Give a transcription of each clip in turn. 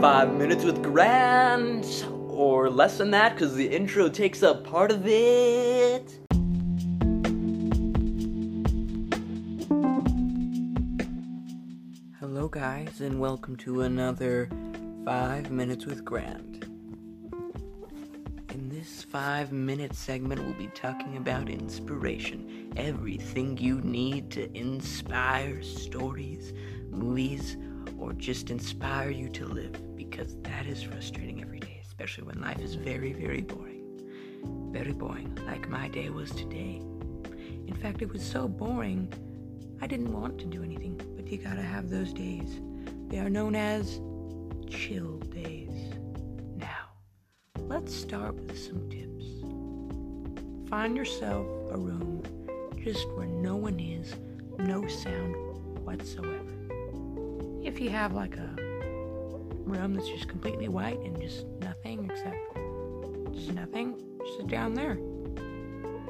five minutes with Grant, or less than that, because the intro takes up part of it. Hello, guys, and welcome to another five minutes with Grant. In this five minute segment, we'll be talking about inspiration everything you need to inspire stories, movies, or just inspire you to live because that is frustrating every day, especially when life is very, very boring. Very boring, like my day was today. In fact, it was so boring, I didn't want to do anything, but you gotta have those days. They are known as chill days. Now, let's start with some tips. Find yourself a room just where no one is, no sound whatsoever if you have like a room that's just completely white and just nothing except just nothing, sit down there.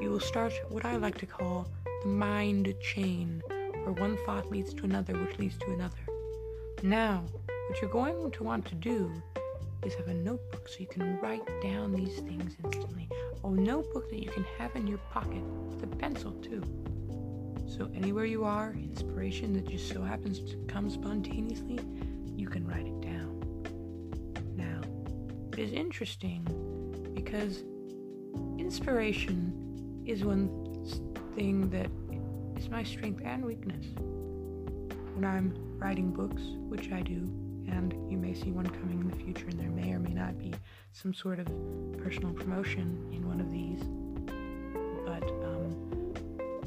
You will start what I like to call the mind chain, where one thought leads to another, which leads to another. Now, what you're going to want to do is have a notebook so you can write down these things instantly. A notebook that you can have in your pocket with a pencil too. So, anywhere you are, inspiration that just so happens to come spontaneously, you can write it down. Now, it is interesting because inspiration is one thing that is my strength and weakness. When I'm writing books, which I do, and you may see one coming in the future, and there may or may not be some sort of personal promotion in one of these. But um,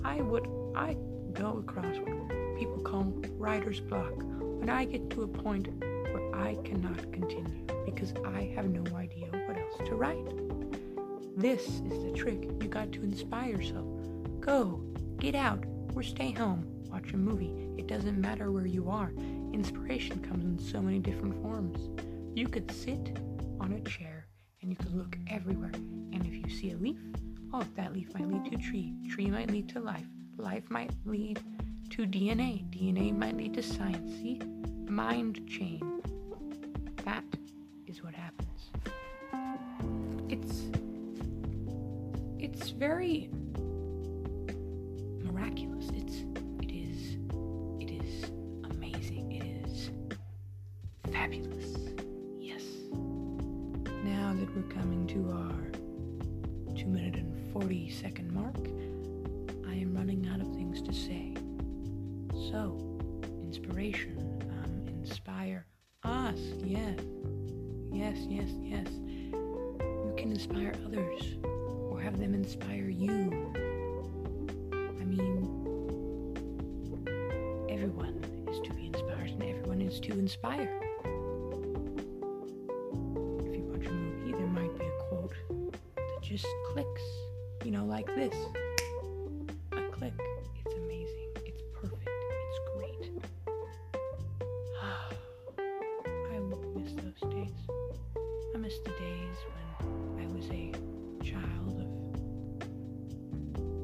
I would I go across what people call writer's block when I get to a point where I cannot continue because I have no idea what else to write. This is the trick. You got to inspire yourself. Go, get out, or stay home, watch a movie. It doesn't matter where you are. Inspiration comes in so many different forms. You could sit on a chair and you could look everywhere. And if you see a leaf, oh, that leaf might lead to tree. Tree might lead to life life might lead to DNA. DNA might lead to science. See? Mind chain. That is what happens. It's it's very miraculous. It's it is it is amazing. It is fabulous. Yes. Now that we're coming to our 2 minute and 40 second mark, I am running out of things to say. So, inspiration, um, inspire us, yes. Yes, yes, yes. You can inspire others or have them inspire you. I mean, everyone is to be inspired and everyone is to inspire. Just clicks, you know, like this. A click. It's amazing. It's perfect. It's great. I miss those days. I miss the days when I was a child of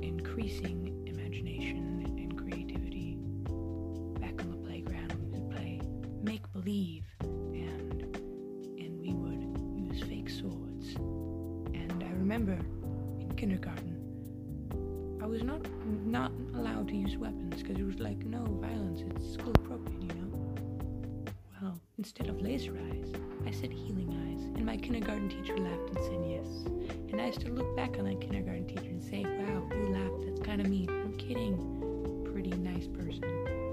increasing imagination and creativity. Back on the playground, we would play make believe, remember in kindergarten, I was not not allowed to use weapons because it was like no violence. It's school appropriate, you know. Well, instead of laser eyes, I said healing eyes, and my kindergarten teacher laughed and said yes. And I used to look back on that kindergarten teacher and say, wow, you laughed, that's kind of mean. I'm kidding. Pretty nice person.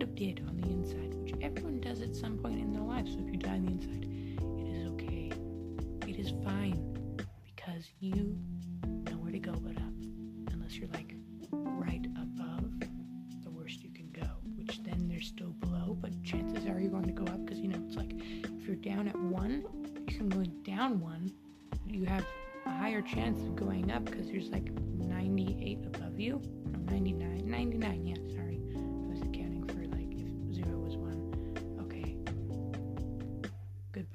Kind of did on the inside, which everyone does at some point in their life. So if you die on the inside, it is okay. It is fine. Because you know where to go but up. Unless you're like right above the worst you can go, which then there's still below, but chances are you're going to go up because you know it's like if you're down at one, you can go down one, you have a higher chance of going up because there's like 98 above you. No, 99. 99, yeah, sorry.